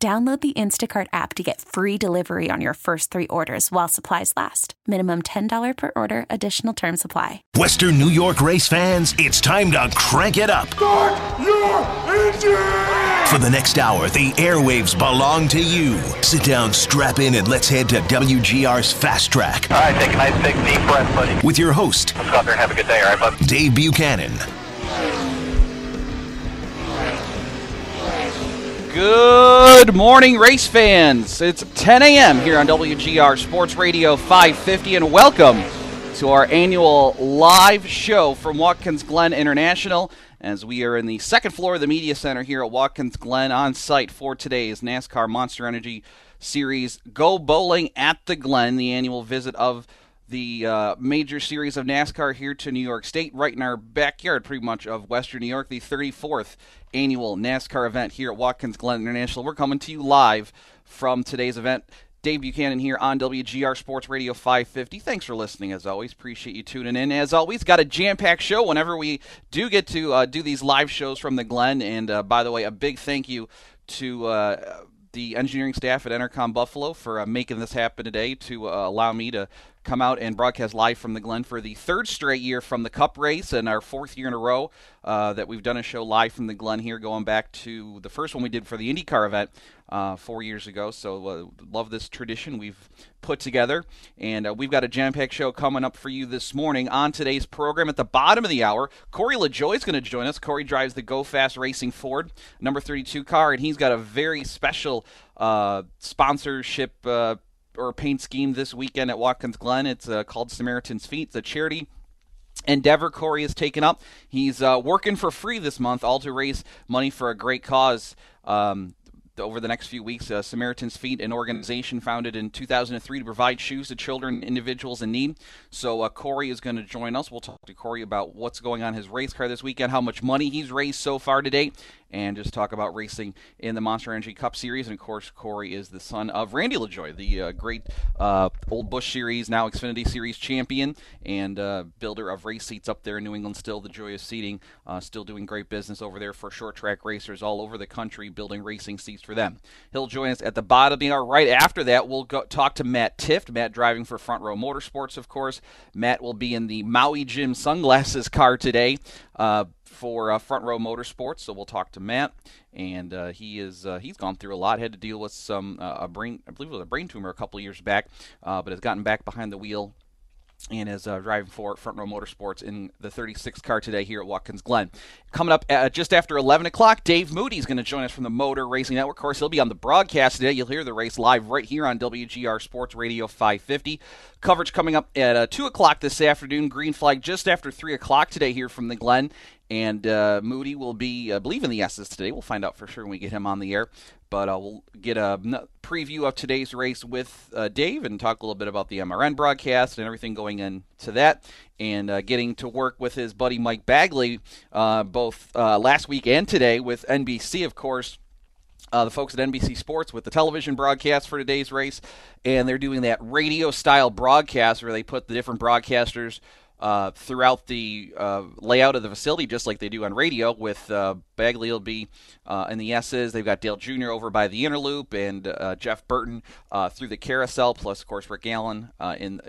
Download the Instacart app to get free delivery on your first three orders while supplies last. Minimum $10 per order, additional term supply. Western New York race fans, it's time to crank it up. Start your engine! For the next hour, the airwaves belong to you. Sit down, strap in, and let's head to WGR's Fast Track. All right, take a nice big deep breath, buddy. With your host, Let's go out there and have a good day, all right, bud? Dave Buchanan. Good morning, race fans. It's 10 a.m. here on WGR Sports Radio 550, and welcome to our annual live show from Watkins Glen International. As we are in the second floor of the Media Center here at Watkins Glen on site for today's NASCAR Monster Energy Series Go Bowling at the Glen, the annual visit of the uh, major series of NASCAR here to New York State, right in our backyard, pretty much, of Western New York, the 34th annual NASCAR event here at Watkins Glen International. We're coming to you live from today's event. Dave Buchanan here on WGR Sports Radio 550. Thanks for listening, as always. Appreciate you tuning in. As always, got a jam packed show whenever we do get to uh, do these live shows from the Glen. And uh, by the way, a big thank you to uh, the engineering staff at Entercom Buffalo for uh, making this happen today to uh, allow me to come out and broadcast live from the Glen for the third straight year from the Cup race and our fourth year in a row uh, that we've done a show live from the Glen here, going back to the first one we did for the IndyCar event uh, four years ago. So uh, love this tradition we've put together, and uh, we've got a jam-packed show coming up for you this morning on today's program. At the bottom of the hour, Corey LaJoie is going to join us. Corey drives the Go Fast Racing Ford number 32 car, and he's got a very special uh, sponsorship uh, or paint scheme this weekend at Watkins Glen. It's uh, called Samaritan's Feet. It's a charity endeavor Corey has taken up. He's uh, working for free this month, all to raise money for a great cause. Um, over the next few weeks, uh, Samaritan's Feet, an organization founded in 2003 to provide shoes to children and individuals in need. So uh, Corey is going to join us. We'll talk to Corey about what's going on his race car this weekend, how much money he's raised so far to date, and just talk about racing in the Monster Energy Cup Series. And of course, Corey is the son of Randy LaJoie, the uh, great uh, Old Busch Series, now Xfinity Series champion and uh, builder of race seats up there in New England. Still the joy of seating, uh, still doing great business over there for short track racers all over the country, building racing seats for them. He'll join us at the bottom of the hour. Right after that, we'll go talk to Matt Tifft. Matt driving for Front Row Motorsports, of course. Matt will be in the Maui Jim sunglasses car today. Uh, for uh, Front Row Motorsports. So we'll talk to Matt, and uh, he is uh, he's gone through a lot. Had to deal with some uh, a brain, I believe it was a brain tumor a couple years back, uh, but has gotten back behind the wheel and is uh, driving for Front Row Motorsports in the 36 car today here at Watkins Glen. Coming up at just after 11 o'clock, Dave Moody is going to join us from the Motor Racing Network. Of course, he'll be on the broadcast today. You'll hear the race live right here on WGR Sports Radio 550. Coverage coming up at uh, 2 o'clock this afternoon. Green flag just after 3 o'clock today here from the Glen. And uh, Moody will be, I believe, in the S's today. We'll find out for sure when we get him on the air. But we'll get a preview of today's race with uh, Dave and talk a little bit about the MRN broadcast and everything going into that. And uh, getting to work with his buddy Mike Bagley uh, both uh, last week and today with NBC, of course. Uh, the folks at NBC Sports with the television broadcast for today's race, and they're doing that radio style broadcast where they put the different broadcasters uh, throughout the uh, layout of the facility, just like they do on radio. With uh, Bagley will be uh, in the S's. They've got Dale Jr. over by the inner loop, and uh, Jeff Burton uh, through the carousel. Plus, of course, Rick Allen in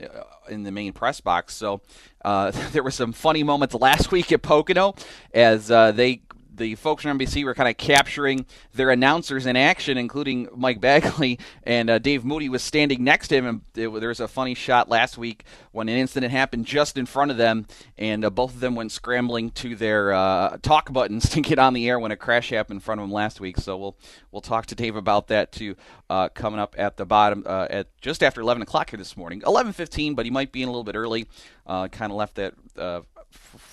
in the main press box. So there were some funny moments last week at Pocono as they the folks from NBC were kind of capturing their announcers in action, including Mike Bagley and uh, Dave Moody was standing next to him. And it, there was a funny shot last week when an incident happened just in front of them, and uh, both of them went scrambling to their uh, talk buttons to get on the air when a crash happened in front of them last week. So we'll we'll talk to Dave about that too, uh, coming up at the bottom uh, at just after 11 o'clock here this morning, 11:15, but he might be in a little bit early. Uh, kind of left that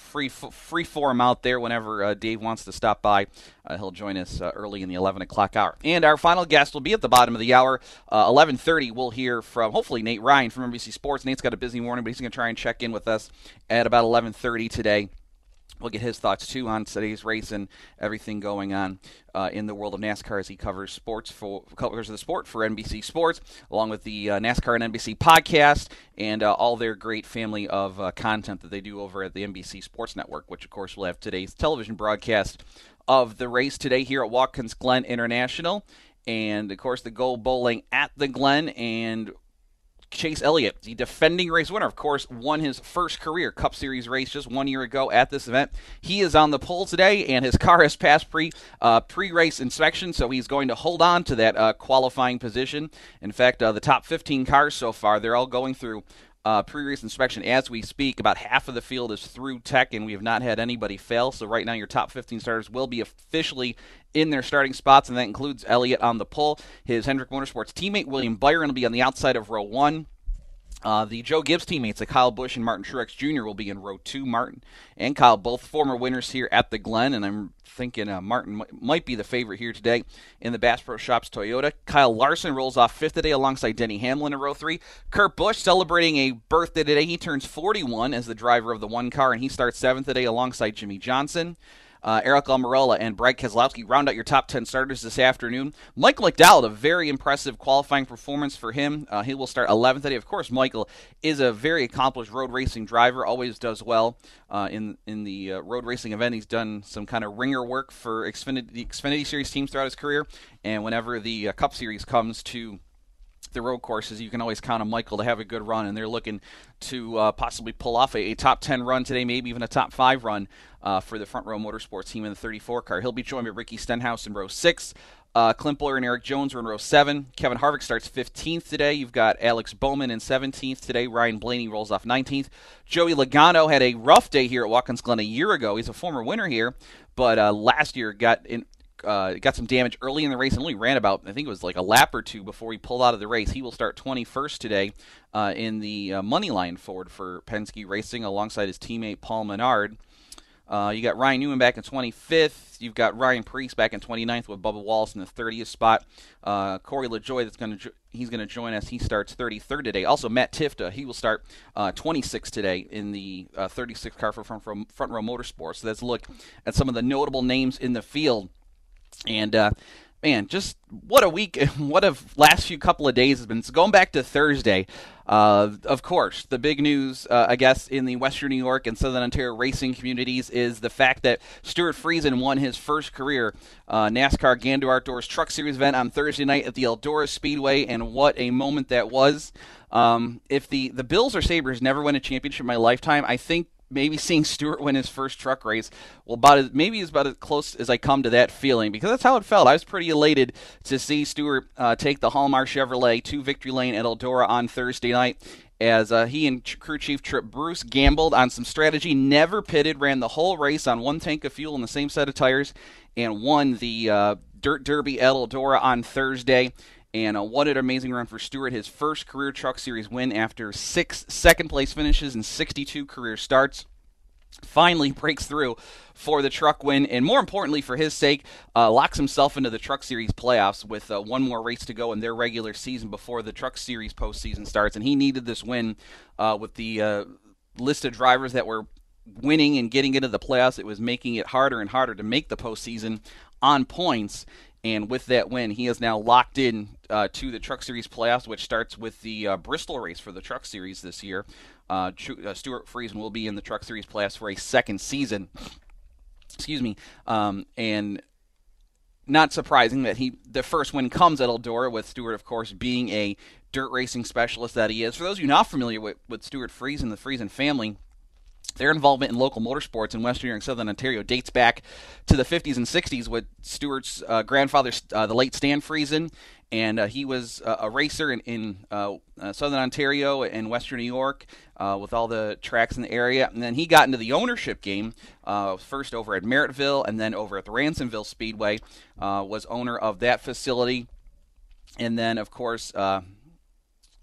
free free form out there whenever uh, Dave wants to stop by. Uh, he'll join us uh, early in the 11 o'clock hour. And our final guest will be at the bottom of the hour. 11:30, uh, we'll hear from hopefully Nate Ryan from NBC Sports. Nate's got a busy morning, but he's going to try and check in with us at about 11:30 today. We'll get his thoughts too on today's race and everything going on uh, in the world of NASCAR as he covers sports for covers the sport for NBC Sports, along with the uh, NASCAR and NBC podcast and uh, all their great family of uh, content that they do over at the NBC Sports Network, which of course will have today's television broadcast of the race today here at Watkins Glen International, and of course the Go Bowling at the Glen and Chase Elliott, the defending race winner, of course, won his first career Cup Series race just one year ago at this event. He is on the pole today, and his car has passed pre uh, pre race inspection, so he's going to hold on to that uh, qualifying position. In fact, uh, the top 15 cars so far, they're all going through uh, pre-race inspection as we speak. About half of the field is through tech, and we have not had anybody fail. So right now, your top 15 starters will be officially in their starting spots, and that includes Elliott on the pole. His Hendrick Motorsports teammate William Byron will be on the outside of row one. Uh, the Joe Gibbs teammates, like Kyle Busch and Martin Truex Jr., will be in row two. Martin and Kyle, both former winners here at the Glen, and I'm thinking uh, Martin m- might be the favorite here today in the Bass Pro Shops Toyota. Kyle Larson rolls off fifth today alongside Denny Hamlin in row three. Kurt Busch celebrating a birthday today. He turns 41 as the driver of the one car, and he starts seventh today alongside Jimmie Johnson. Uh, Aric Almirola and Brad Keselowski round out your top 10 starters this afternoon. Michael McDowell, a very impressive qualifying performance for him. Uh, he will start 11th today. Of course, Michael is a very accomplished road racing driver, always does well uh, in in the uh, road racing event. He's done some kind of ringer work for Xfinity, the Xfinity Series teams throughout his career, and whenever the uh, Cup Series comes to the road courses, you can always count on Michael to have a good run, and they're looking to uh, possibly pull off a, a, top 10 run today, maybe even a top 5 run uh, for the Front Row Motorsports team in the 34 car. He'll be joined by Ricky Stenhouse in row 6. Uh, Clint Bowyer and Erik Jones are in row 7. Kevin Harvick starts 15th today. You've got Alex Bowman in 17th today. Ryan Blaney rolls off 19th. Joey Logano had a rough day here at Watkins Glen a year ago. He's a former winner here, but uh, last year got in, uh, got some damage early in the race and only ran about, I think it was like a lap or two before he pulled out of the race. He will start 21st today uh, in the uh, money line Ford for Penske Racing alongside his teammate Paul Menard. Uh, you got Ryan Newman back in 25th. You've got Ryan Preece back in 29th with Bubba Wallace in the 30th spot. Uh, Corey LaJoie that's going to he's going to join us. He starts 33rd today. Also Matt Tifta he will start uh, 26th today in the uh, 36th car for front, front row motorsports. So let's look at some of the notable names in the field. And uh, man, just what a week, what a last few couple of days has been. So going back to Thursday, uh, of course, the big news, uh, I guess, in the Western New York and Southern Ontario racing communities is the fact that Stewart Friesen won his first career uh, NASCAR Gander Outdoors Truck Series event on Thursday night at the Eldora Speedway, and what a moment that was. Um, if the, the Bills or Sabres never win a championship in my lifetime, I think maybe seeing Stewart win his first truck race, well, about as, maybe as about as close as I come to that feeling because that's how it felt. I was pretty elated to see Stewart uh, take the Hallmark Chevrolet to victory lane at Eldora on Thursday night. As uh, he and crew chief Trip Bruce gambled on some strategy, never pitted, ran the whole race on one tank of fuel and the same set of tires, and won the uh, Dirt Derby at Eldora on Thursday. And uh, what an amazing run for Stewart. His first career Truck Series win after six second place finishes and 62 career starts. Finally breaks through for the truck win, and more importantly for his sake, uh, locks himself into the Truck Series playoffs with uh, one more race to go in their regular season before the Truck Series postseason starts. And he needed this win uh, with the uh, list of drivers that were winning and getting into the playoffs. It was making it harder and harder to make the postseason on points. And with that win, he is now locked in uh, to the Truck Series playoffs, which starts with the uh, Bristol race for the Truck Series this year. Uh, uh Stewart Friesen will be in the Truck Series playoffs for a second season. Excuse me. Um, and not surprising that he the first win comes at Eldora, with Stewart, of course, being a dirt racing specialist that he is. For those of you not familiar with, with Stewart Friesen, the Friesen family their involvement in local motorsports in Western and Southern Ontario dates back to the 50s and 60s with Stewart's uh, grandfather, uh, the late Stan Friesen, and uh, he was uh, a racer in, in uh, uh, Southern Ontario and Western New York with all the tracks in the area. And then he got into the ownership game, first over at Merrittville and then over at the Ransomville Speedway, was owner of that facility. And then, of course,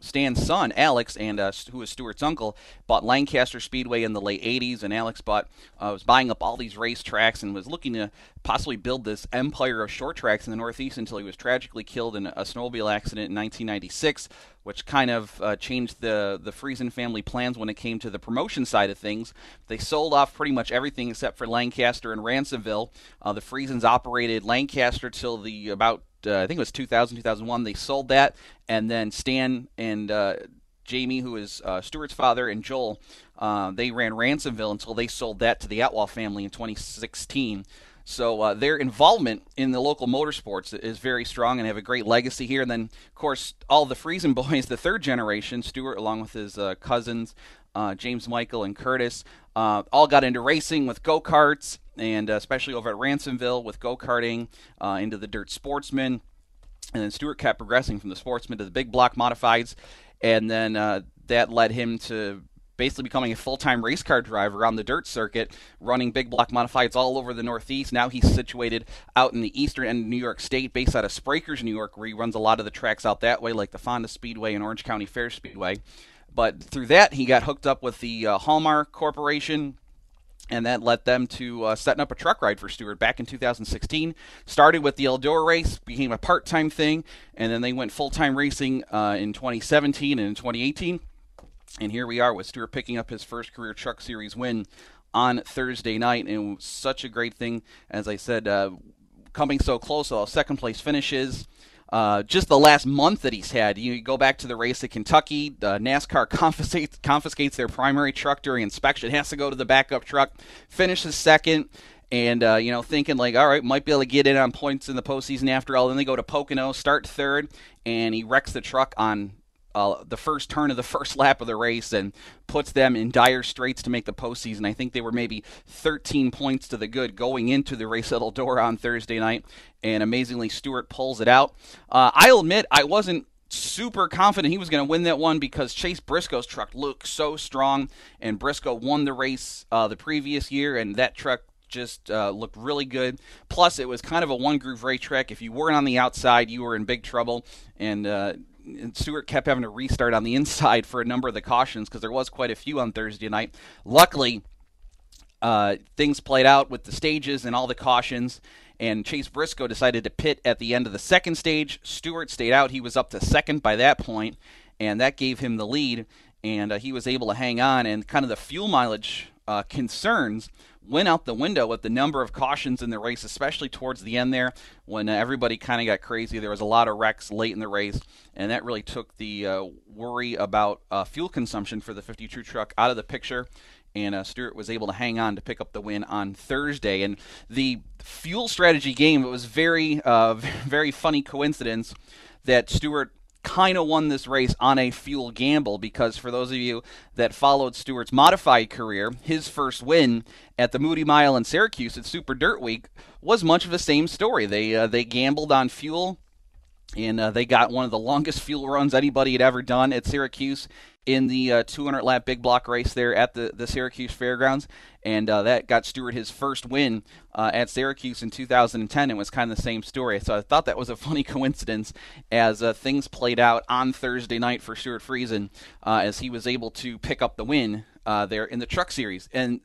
Stan's son, Alex, and uh, who was Stewart's uncle, bought Lancaster Speedway in the late 80s, and Alex bought uh, was buying up all these racetracks and was looking to possibly build this empire of short tracks in the Northeast until he was tragically killed in a snowmobile accident in 1996, which kind of uh, changed the the Friesen family plans when it came to the promotion side of things. They sold off pretty much everything except for Lancaster and Ransomville. Uh, the Friesens operated Lancaster till the about uh, I think it was 2000, 2001. They sold that, and then Stan and uh, Jamie, who is uh, Stewart's father, and Joel, uh, they ran Ransomville until they sold that to the Atwell family in 2016. So uh, their involvement in the local motorsports is very strong and have a great legacy here. And then, of course, all the Friesen boys, the third generation, Stewart along with his uh, cousins, James Michael and Curtis, all got into racing with go karts, and uh, especially over at Ransomville with go karting uh, into the dirt sportsman. And then Stewart kept progressing from the sportsman to the big block modifieds, and then that led him to basically becoming a full-time race car driver on the dirt circuit, running big block modifieds all over the Northeast. Now he's situated out in the eastern end of New York State, based out of Sprakers, New York, where he runs a lot of the tracks out that way, like the Fonda Speedway and Orange County Fair Speedway. But through that, he got hooked up with the uh, Hallmark Corporation, and that led them to uh, setting up a truck ride for Stewart back in 2016. Started with the Eldora race, became a part-time thing, and then they went full-time racing uh, in 2017 and in 2018. And here we are with Stewart picking up his first career Truck Series win on Thursday night, and such a great thing. As I said, uh, coming so close, all second place finishes. Uh, just the last month that he's had. You go back to the race at Kentucky. NASCAR confiscates, confiscates their primary truck during inspection. Has to go to the backup truck. Finishes second and uh, you know thinking like all right might be able to get in on points in the postseason after all then they go to pocono start third and he wrecks the truck on uh, the first turn of the first lap of the race and puts them in dire straits to make the postseason. I think they were maybe 13 points to the good going into the race at Eldora on Thursday night, and amazingly, Stewart pulls it out. Uh, I'll admit, I wasn't super confident he was going to win that one because Chase Briscoe's truck looked so strong, and Briscoe won the race uh, the previous year, and that truck just uh, looked really good. Plus, it was kind of a one groove race track. If you weren't on the outside, you were in big trouble. And uh, and Stewart kept having to restart on the inside for a number of the cautions because there was quite a few on Thursday night. Luckily, uh, things played out with the stages and all the cautions, and Chase Briscoe decided to pit at the end of the second stage. Stewart stayed out; he was up to second by that point, and that gave him the lead. And uh, he was able to hang on, and kind of the fuel mileage uh, concerns went out the window with the number of cautions in the race, especially towards the end there when uh, everybody kind of got crazy. There was a lot of wrecks late in the race, and that really took the uh, worry about uh, fuel consumption for the 52 truck out of the picture. And uh, Stewart was able to hang on to pick up the win on Thursday. And the fuel strategy game, it was very, uh, very funny coincidence that Stewart kind of won this race on a fuel gamble because for those of you that followed Stewart's modified career, his first win at the Moody Mile in Syracuse at Super Dirt Week was much of the same story. They uh, they gambled on fuel and uh, they got one of the longest fuel runs anybody had ever done at Syracuse in the uh, 200 lap big block race there at the, the Syracuse Fairgrounds. And uh, that got Stewart his first win uh, at Syracuse in 2010. It was kind of the same story. So I thought that was a funny coincidence as uh, things played out on Thursday night for Stewart Friesen uh, as he was able to pick up the win there in the Truck Series. And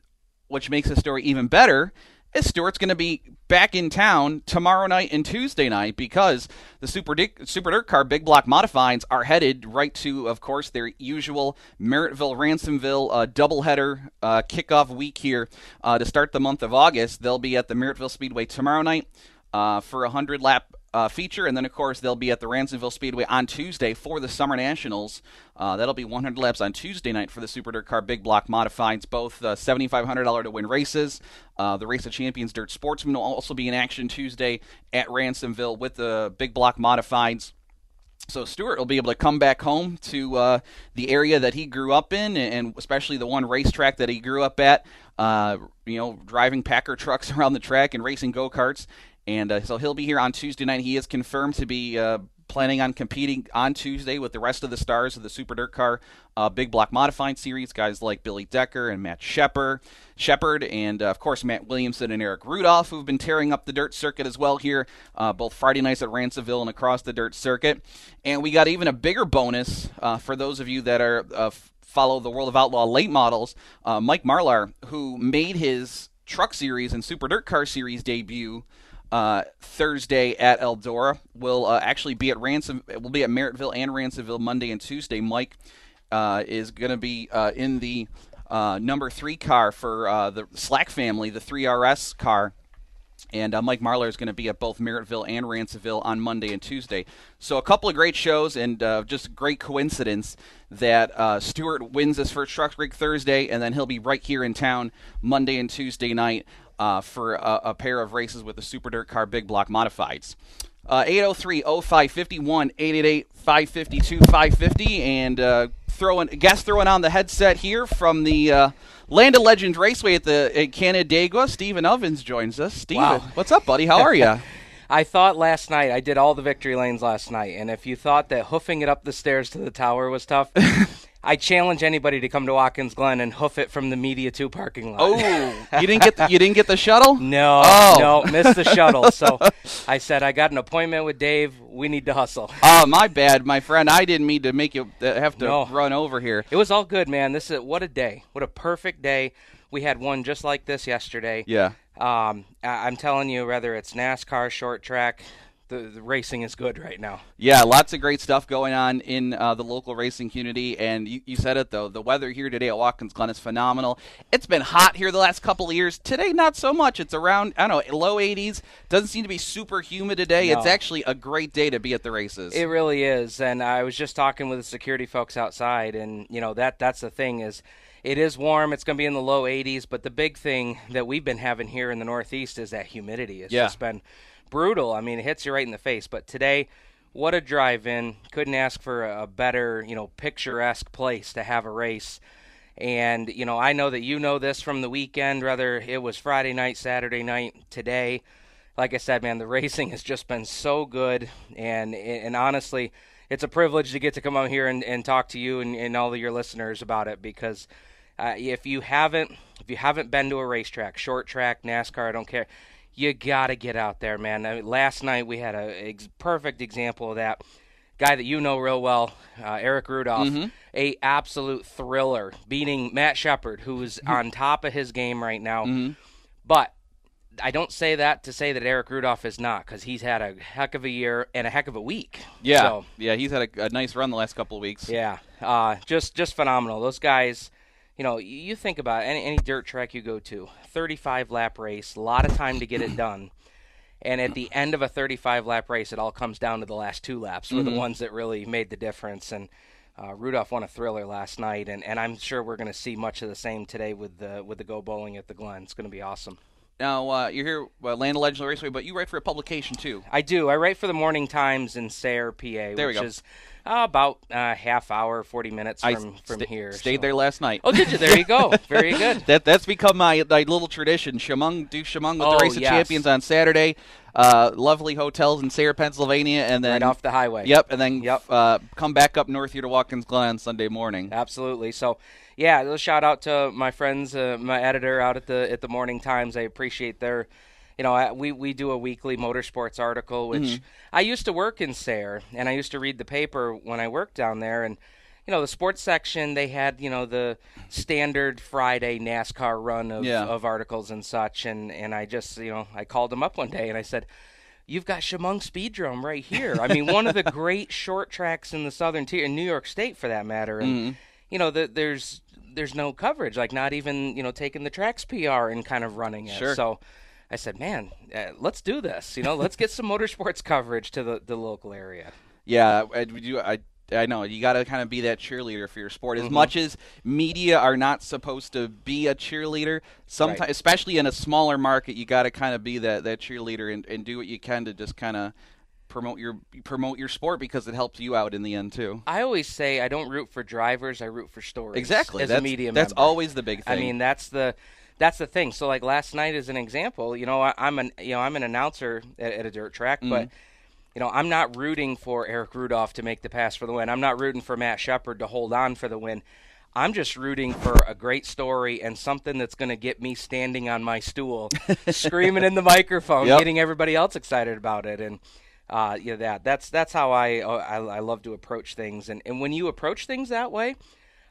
which makes the story even better is Stewart's going to be back in town tomorrow night and Tuesday night because the Super, Super Dirt Car Big Block Modifieds are headed right to, of course, their usual Merrittville Ransomville uh, doubleheader uh, kickoff week here uh, to start the month of August. They'll be at the Merrittville Speedway tomorrow night uh, for a 100 lap uh, feature, and then of course they'll be at the Ransomville Speedway on Tuesday for the Summer Nationals. Uh, that'll be 100 laps on Tuesday night for the Super Dirt Car Big Block Modifieds, both uh, $7,500 to win races. Uh, the Race of Champions Dirt Sportsman will also be in action Tuesday at Ransomville with the Big Block Modifieds. So Stewart will be able to come back home to uh, the area that he grew up in, and especially the one racetrack that he grew up at. Uh, you know, driving Packer trucks around the track and racing go karts. And uh, so he'll be here on Tuesday night. He is confirmed to be uh, planning on competing on Tuesday with the rest of the stars of the Super Dirt Car uh, Big Block Modified Series, guys like Billy Decker and Matt Shepard, Shepard, and uh, of course Matt Williamson and Erick Rudolph, who've been tearing up the dirt circuit as well here, uh, both Friday nights at Ransomville and across the dirt circuit. And we got even a bigger bonus uh, for those of you that are follow the World of Outlaw late models. Mike Marlar, who made his Truck Series and Super Dirt Car Series debut uh, Thursday at Eldora. Will uh, actually be at Ransom. Will be at Merrittville and Ransomville Monday and Tuesday. Mike uh, is going to be uh, in the uh, number three car for uh, the Slack family, the 3RS car. And Mike Marlar is going to be at both Merrittville and Ransomville on Monday and Tuesday. So a couple of great shows, and just great coincidence that Stewart wins his first Truck Week Thursday, and then he'll be right here in town Monday and Tuesday night uh, for a, a, pair of races with the Super Dirt Car Big Block Modifieds. Uh, 803 0551 888 552 550 and uh, throwing guest throwing on the headset here from the uh, Land of Legend Raceway at the at Canandaigua. Stephen Ovens joins us. Stephen, wow. what's up, buddy? How are you? I thought last night I did all the victory lanes last night, and if you thought that hoofing it up the stairs to the tower was tough, I challenge anybody to come to Watkins Glen and hoof it from the Media Two parking lot. Oh, you didn't get the, you didn't get the shuttle? No, oh. no, missed the shuttle. So I said I got an appointment with Dave. We need to hustle. Oh, my bad, my friend. I didn't mean to make you uh, have to no. run over here. It was all good, man. This is what a day. What a perfect day. We had one just like this yesterday. Yeah. Um, I, I'm telling you, whether it's NASCAR, short track, the, the, racing is good right now. Yeah, lots of great stuff going on in uh, the local racing community. And you, you, said it, though. The weather here today at Watkins Glen is phenomenal. It's been hot here the last couple of years. Today, not so much. It's around, I don't know, low 80s. Doesn't seem to be super humid today. No. It's actually a great day to be at the races. It really is. And I was just talking with the security folks outside, and, you know, that that's the thing is it is warm. It's going to be in the low 80s, but the big thing that we've been having here in the Northeast is that humidity. It's yeah. just been brutal. I mean, it hits you right in the face. But today, what a drive-in! Couldn't ask for a better, you know, picturesque place to have a race. And you know, I know that you know this from the weekend, whether it was Friday night, Saturday night, today. Like I said, man, the racing has just been so good, and and honestly, it's a privilege to get to come out here and, and talk to you and, and all of your listeners about it because uh, if you haven't if you haven't been to a racetrack, short track, NASCAR, I don't care you got to get out there, man. I mean, last night we had a ex- perfect example of that. Guy that you know real well, uh, Erick Rudolph, mm-hmm. a absolute thriller, beating Matt Shepard, who's mm-hmm. on top of his game right now. Mm-hmm. But I don't say that to say that Erick Rudolph is not, because he's had a heck of a year and a heck of a week. Yeah, so, yeah, he's had a, a, nice run the last couple of weeks. Yeah, uh, just just phenomenal. Those guys you know, you think about any, any dirt track you go to, 35 lap race, a lot of time to get it done. And at the end of a 35 lap race, it all comes down to the last two laps, were mm-hmm. the ones that really made the difference. And uh, Rudolph won a thriller last night, and, and I'm sure we're going to see much of the same today with the with the Go Bowling at the Glen. It's going to be awesome. Now uh, you're here, uh, Land of Legends Raceway, but you write for a publication too. I do. I write for the Morning Times in Sayre, PA, there which is uh, about a uh, half hour, forty minutes from from here. Stayed so. there last night. Oh, did you? There you go. Very good. that that's become my, my little tradition. Chemung do Chemung with oh, the Race yes. of Champions on Saturday. Uh, lovely hotels in Sayre, Pennsylvania, and then right off the highway. Yep, and then yep. Uh, come back up north here to Watkins Glen on Sunday morning. Absolutely. So, yeah, a shout out to my friends, uh, my editor out at the at the Morning Times. I appreciate their you know, we we do a weekly motorsports article, which mm-hmm. I used to work in Sayre, and I used to read the paper when I worked down there, and you know, the sports section they had you know the standard Friday NASCAR run of, yeah. of articles and such, and and I just you know I called them up one day and I said. You've got Chemung Speedrome right here. I mean, one of the great short tracks in the southern tier, in New York State for that matter. And mm-hmm. you know, the, there's there's no coverage, like not even you know taking the tracks PR and kind of running it. Sure. So I said, man, uh, let's do this. You know, let's get some motorsports coverage to the, the local area. Yeah, I, I, I know you got to kind of be that cheerleader for your sport. As mm-hmm. much as media are not supposed to be a cheerleader, sometimes, right. especially in a smaller market, you got to kind of be that that cheerleader and, and do what you can to just kind of promote your promote your sport because it helps you out in the end too. I always say I don't root for drivers, I root for stories. Exactly. As that's, a media That's member. always the big thing. I mean, that's the that's the thing. So like last night as an example, you know, I, am an you know I'm an announcer at, at a dirt track, mm-hmm. but you know, I'm not rooting for Erick Rudolph to make the pass for the win. I'm not rooting for Matt Shepard to hold on for the win. I'm just rooting for a great story and something that's going to get me standing on my stool, screaming in the microphone, Yep. getting everybody else excited about it. And uh, yeah, that that's that's how I, uh, I I love to approach things. And and when you approach things that way,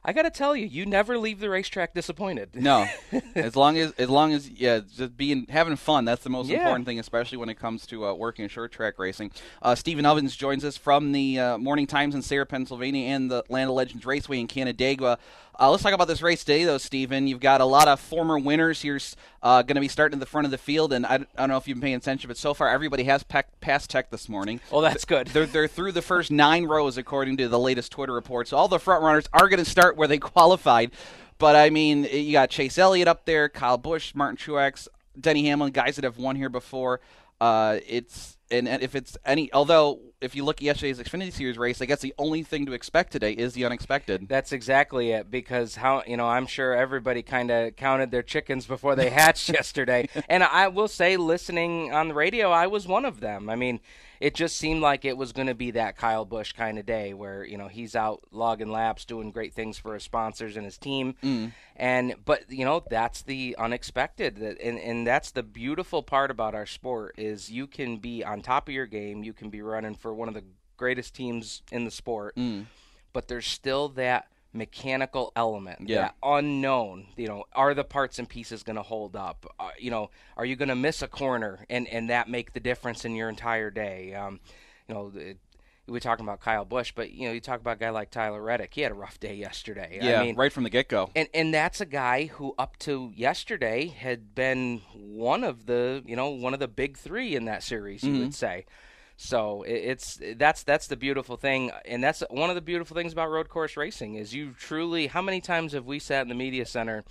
I got to tell you, you never leave the racetrack disappointed. No, as long as as long as yeah, just being having fun. That's the most Yeah. important thing, especially when it comes to uh, working short track racing. Uh, Stephen Ovens joins us from the uh, Morning Times in Sayre, Pennsylvania, and the Land of Legends Raceway in Canandaigua. Uh, let's talk about this race today, though, Stephen. You've got a lot of former winners here uh, going to be starting at the front of the field, and I, I don't know if you've been paying attention, but so far everybody has pack, passed tech this morning. Oh, that's good. They're, they're through the first nine rows, according to the latest Twitter report. So all the front runners are going to start where they qualified. But I mean, you got Chase Elliott up there, Kyle Busch, Martin Truex, Denny Hamlin, guys that have won here before. Uh, it's and, and if it's any, although if you look at yesterday's Xfinity Series race, I guess the only thing to expect today is the unexpected. That's exactly it. Because how you know, I'm sure everybody kind of counted their chickens before they hatched yesterday. And I will say, listening on the radio, I was one of them. I mean, it just seemed like it was going to be that Kyle Busch kind of day where you know he's out logging laps, doing great things for his sponsors and his team. Mm. And but you know that's the unexpected, that and and that's the beautiful part about our sport is you can be on top of your game, you can be running for one of the greatest teams in the sport but there's still that mechanical element, Yeah. that unknown. You know, are the parts and pieces going to hold up? Uh, you know, are you going to miss a corner and and that make the difference in your entire day? Um, you know, it, we're talking about Kyle Busch, but you know, you talk about a guy like Tyler Reddick. He had a rough day yesterday. yeah, I mean, right from the get go. and and that's a guy who up to yesterday had been one of the you know one of the big three in that series you would say so it's that's that's the beautiful thing and that's one of the beautiful things about road course racing is you truly how many times have we sat in the media center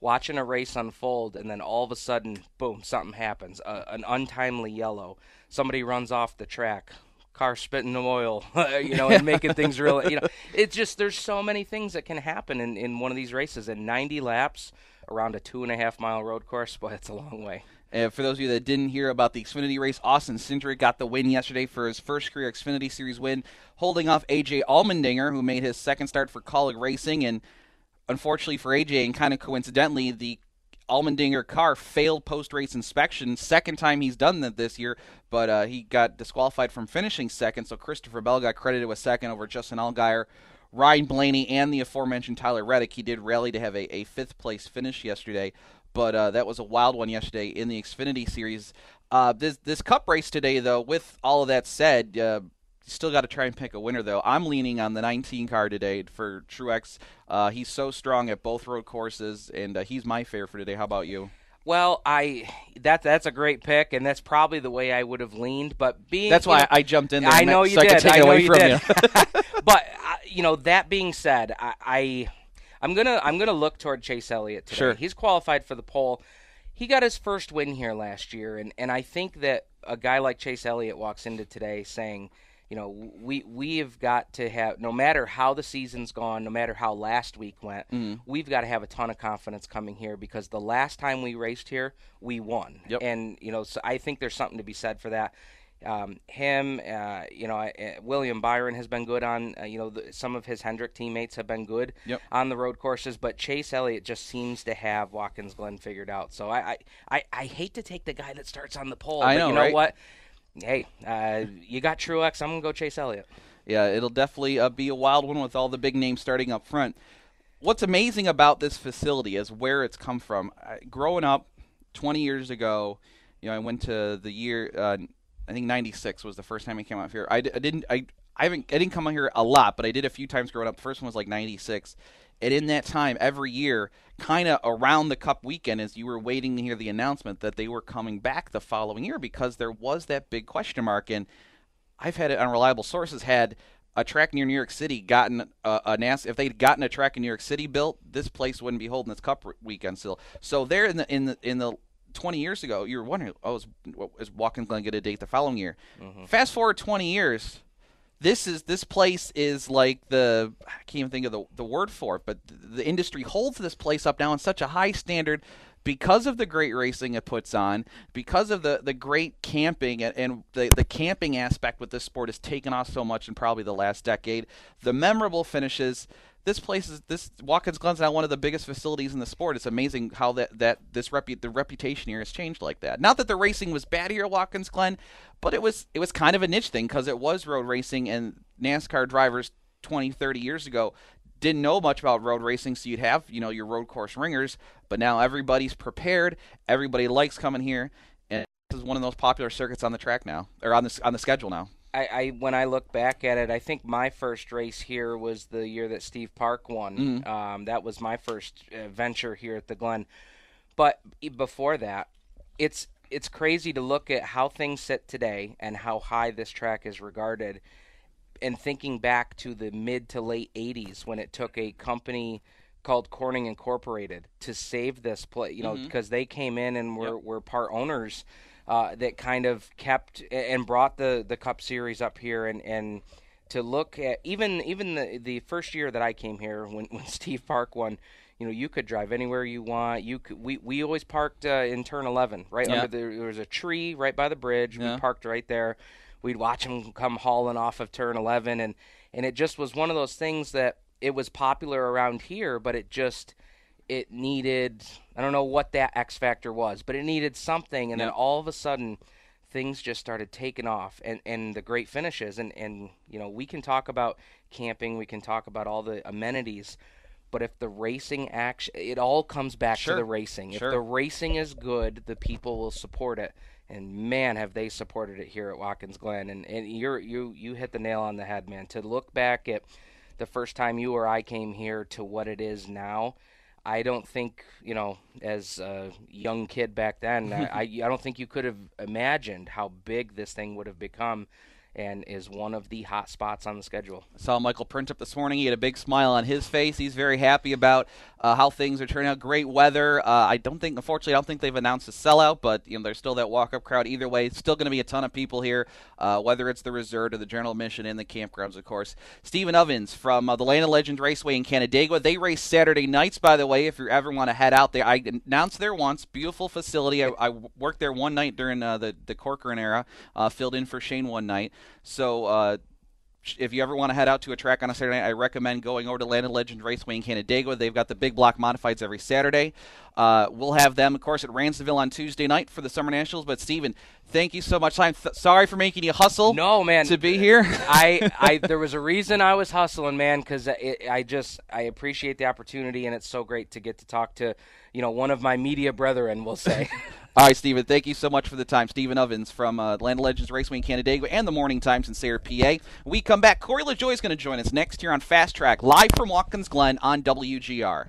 watching a race unfold and then all of a sudden boom something happens uh, an untimely yellow somebody runs off the track car spitting oil, you know, and making things real. You know, it's just there's so many things that can happen in, in one of these races. And 90 laps around a two and a half mile road course, boy, it's a long way. Uh, for those of you that didn't hear about the Xfinity race, Austin Cindric got the win yesterday for his first career Xfinity Series win, holding off AJ Allmendinger, who made his second start for Kaulig Racing. And unfortunately for AJ, and kind of coincidentally, the Allmendinger car failed post race inspection. Second time he's done that this year, but uh, he got disqualified from finishing second. So Christopher Bell got credited with second over Justin Allgaier. Ryan Blaney and the aforementioned Tyler Reddick. He did rally to have a, a fifth place finish yesterday, but uh, that was a wild one yesterday in the Xfinity Series. Uh, this this Cup race today, though, with all of that said, uh, still got to try and pick a winner. Though I'm leaning on the 19 car today for Truex. Uh, he's so strong at both road courses, and uh, he's my favorite for today. How about you? Well, I that that's a great pick, and that's probably the way I would have leaned. But being That's why know- I jumped in there. I know you so I did. could take I it know away you from did. you. but uh, you know that being said, I, I I'm gonna I'm gonna look toward Chase Elliott today. Sure. He's qualified for the pole. He got his first win here last year, and and I think that a guy like Chase Elliott walks into today saying. You know, we we have got to have no matter how the season's gone, no matter how last week went, Mm-hmm. we've got to have a ton of confidence coming here because the last time we raced here, we won. Yep. And you know, so I think there's something to be said for that um, him, uh, you know, uh, William Byron has been good on, uh, you know, the, some of his Hendrick teammates have been good Yep. on the road courses, but Chase Elliott just seems to have Watkins Glen figured out. So I, I, I, I hate to take the guy that starts on the pole, I but know, you know right? what? Hey, uh, you got Truex. I'm gonna go Chase Elliott. Yeah, it'll definitely uh, be a wild one with all the big names starting up front. What's amazing about this facility is where it's come from. I, growing up 20 years ago, you know, I went to the year uh, I think 96 was the first time I came out here. I, I didn't I I haven't I didn't come out here a lot, but I did a few times growing up. The first one was like 96. And in that time, every year, kind of around the Cup weekend, as you were waiting to hear the announcement that they were coming back the following year, because there was that big question mark. And I've had it on reliable sources had a track near New York City gotten a, a NAS if they'd gotten a track in New York City built, this place wouldn't be holding this Cup weekend still. So there in the in the in the 20 years ago, you were wondering, oh, is, is Watkins Glen get a date the following year? Mm-hmm. Fast forward 20 years, this is this place is like the I can't even think of the the word for it, but the, the industry holds this place up now in such a high standard. because of the great racing it puts on, because of the, the great camping and, and the, the camping aspect with this sport has taken off so much in probably the last decade, the memorable finishes. This place is this Watkins Glen's now one of the biggest facilities in the sport. It's amazing how that that this repu- the reputation here has changed like that. Not that the racing was bad here at Watkins Glen, but it was it was kind of a niche thing because it was road racing and NASCAR drivers 20, 30 years ago didn't know much about road racing, so you'd have, you know, your road course ringers, but now everybody's prepared. Everybody likes coming here, and this is one of those popular circuits on the track now, or on the on the schedule now. I, I when I look back at it, I think my first race here was the year that Steve Park won. Mm-hmm. Um, that was my first uh, venture here at the Glen. But before that, it's it's crazy to look at how things sit today and how high this track is regarded. And thinking back to the mid to late '80s when it took a company called Corning Incorporated to save this place, you know, because they came in and were, were part owners uh, that kind of kept and brought the the Cup Series up here and and to look at even even the the first year that I came here when when Steve Park won. You know, you could drive anywhere you want. You could. We, we always parked uh, in turn eleven, right Yeah. under the. There was a tree right by the bridge. Yeah. We parked right there. We'd watch them come hauling off of turn eleven, and and it just was one of those things that it was popular around here, but it just it needed I don't know what that X factor was, but it needed something and then all of a sudden things just started taking off and and the great finishes and and you know, we can talk about camping, we can talk about all the amenities, but if the racing action it all comes back Sure. to the racing. Sure. If the racing is good, the people will support it. And man, have they supported it here at Watkins Glen. And, and you're you you hit the nail on the head, man. To look back at the first time you or I came here to what it is now, I don't think you know, as a young kid back then, I, I I don't think you could have imagined how big this thing would have become, and is one of the hot spots on the schedule. I saw Michael Print up this morning. He had a big smile on his face. He's very happy about uh, how things are turning out. Great weather. Uh, I don't think, unfortunately, I don't think they've announced a sellout, but you know, there's still that walk-up crowd. Either way, it's still going to be a ton of people here, uh, whether it's the reserve or the general admission and the campgrounds, of course. Stephen Ovens from uh, the Land of Legend Raceway in Canandaigua. They race Saturday nights, by the way. If you ever want to head out there, I announced there once. Beautiful facility. I, I worked there one night during uh, the the Corcoran era. Uh, filled in for Shane one night. So. Uh, if you ever want to head out to a track on a Saturday I recommend going over to Land of Legend Raceway in Canandaigua. They've got the big block modifieds every Saturday. Uh, we'll have them, of course, at Ransomville on Tuesday night for the Summer Nationals. But Steven, thank you so much. I'm th- sorry for making you hustle. No, man. to be here. I, I, there was a reason I was hustling, man, because I just, I appreciate the opportunity, and it's so great to get to talk to, you know, one of my media brethren, we'll say. All right, Steven, thank you so much for the time. Stephen Ovens from uh, Land of Legends Raceway in Canandaigua and the Morning Times in Sayre, PA. We come back. Corey LaJoie is going to join us next here on Fast Track, live from Watkins Glen on WGR.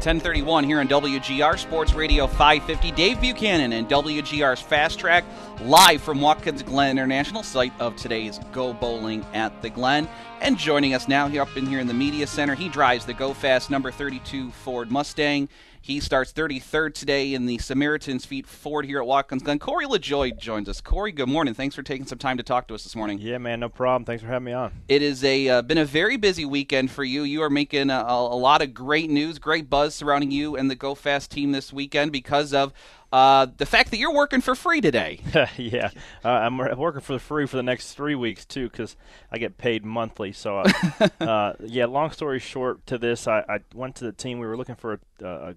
Ten thirty-one here on WGR Sports Radio 550. Dave Buchanan and WGR's Fast Track live from Watkins Glen International, site of today's Go Bowling at the Glen. And joining us now, here up in here in the media center, he drives the Go Fast number 32 Ford Mustang. He starts 33rd today in the Samaritan's Feet Ford here at Watkins Glen. Corey LaJoie joins us. Corey, good morning. Thanks for taking some time to talk to us this morning. Yeah, man, no problem. Thanks for having me on. It has a uh, been a very busy weekend for you. You are making a, a lot of great news, great buzz surrounding you and the Go Fast team this weekend because of uh, the fact that you're working for free today. yeah, uh, I'm working for free for the next three weeks too because I get paid monthly. So, uh, uh, yeah. Long story short, to this, I, I went to the team. We were looking for a, a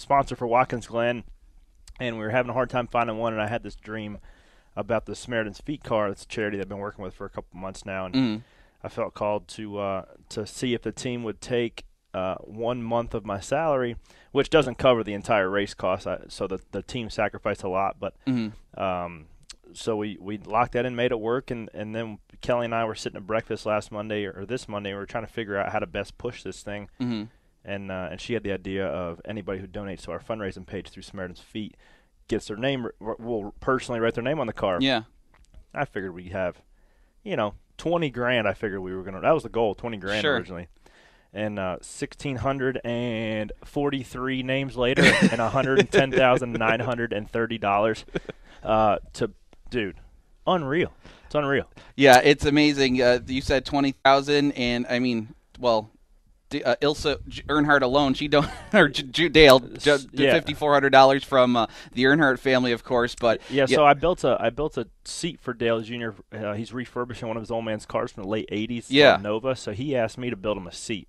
sponsor for Watkins Glen, and we were having a hard time finding one. And I had this dream about the Samaritan's Feet car. It's a charity that I've been working with for a couple months now, and Mhm. I felt called to uh, to see if the team would take uh, one month of my salary, which doesn't cover the entire race cost. I, so the the team sacrificed a lot, but Mhm. um, so we, we locked that in, made it work, and, and then Kelly and I were sitting at breakfast last Monday or, or this Monday. We were trying to figure out how to best push this thing, mm-hmm. And uh, and she had the idea of anybody who donates to our fundraising page through Samaritan's Feet gets their name will personally write their name on the car. Yeah, I figured we'd have, you know, twenty grand. I figured we were gonna. That was the goal, twenty grand sure. originally. And uh, sixteen hundred and forty-three names later, and one hundred and ten thousand nine hundred and thirty dollars uh, to, dude, unreal. It's unreal. Yeah, it's amazing. Uh, you said twenty thousand, and I mean, well, uh, Ilsa Earnhardt alone, she don't or J- Dale yeah. fifty four hundred dollars from uh, the Earnhardt family, of course. But yeah, yeah, so I built a I built a seat for Dale Jr. Uh, he's refurbishing one of his old man's cars from the late '80s, yeah, Nova. So he asked me to build him a seat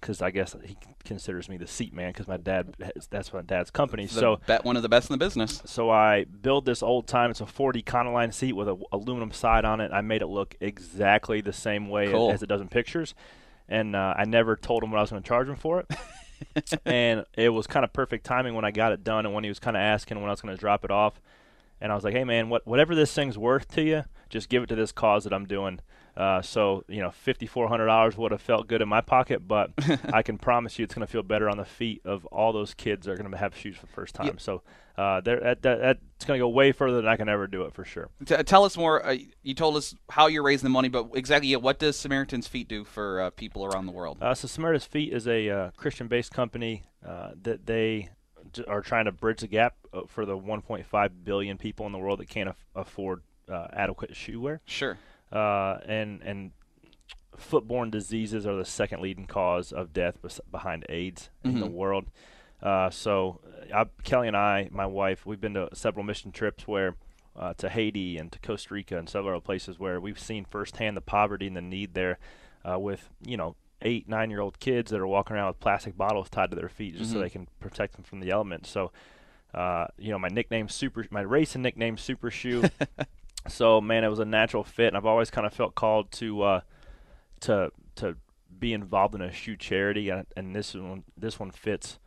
because I guess he considers me the seat man because my dad that's my dad's company. The so bet one of the best in the business. So I build this old time. It's a 40 Econoline seat with a aluminum side on it. I made it look exactly the same way cool. as it does in pictures and uh, I never told him what I was going to charge him for it. and it was kind of perfect timing when I got it done and when he was kind of asking when I was going to drop it off. And I was like, hey, man, what, whatever this thing's worth to you, just give it to this cause that I'm doing. Uh, so you know, fifty four hundred dollars would have felt good in my pocket, but I can promise you, it's going to feel better on the feet of all those kids that are going to have shoes for the first time. So uh, that, that, that's going to go way further than I can ever do it for sure. T- tell us more. Uh, you told us how you're raising the money, but exactly yeah, what does Samaritan's Feet do for uh, people around the world? Uh, so Samaritan's Feet is a uh, Christian-based company that they are trying to bridge the gap for the 1.5 billion people in the world that can't af- afford adequate shoe wear. Sure uh, and and footborne diseases are the second leading cause of death bes- behind AIDS mm-hmm. in the world. Uh, so I, Kelly and I, my wife, we've been to several mission trips where uh, to Haiti and to Costa Rica and several places where we've seen firsthand the poverty and the need there, uh, with you know eight, nine year old kids that are walking around with plastic bottles tied to their feet just mm-hmm. so they can protect them from the elements. So, uh, you know, my nickname super, my racing nickname Super Shoe. So man, it was a natural fit, and I've always kind of felt called to uh, to to be involved in a shoe charity, and, and this one this one fits,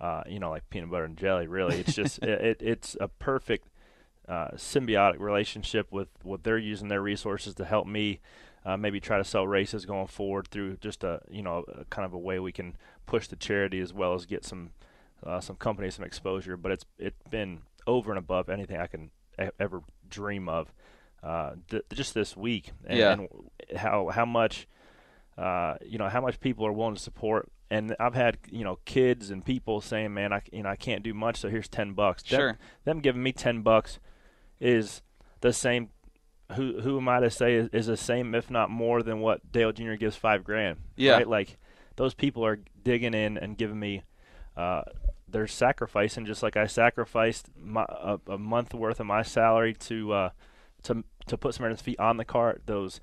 uh, you know, like peanut butter and jelly. Really, it's just it, it, it's a perfect uh, symbiotic relationship with what they're using their resources to help me. Uh, maybe try to sell races going forward through just a you know a, kind of a way we can push the charity as well as get some uh, some companies some exposure. But it's it's been over and above anything I can e- ever dream of uh, th- just this week, and, yeah. and how how much uh, you know how much people are willing to support. And I've had you know kids and people saying, "Man, I you know I can't do much, so here's ten bucks." Sure. Them, them giving me ten bucks is the same. Who who am I to say is, is the same, if not more, than what Dale Jr. gives five grand? Yeah. Right? Like those people are digging in and giving me. Uh, they're sacrificing just like I sacrificed my, a, a month worth of my salary to uh, to to put Samaritan's feet on the cart. Those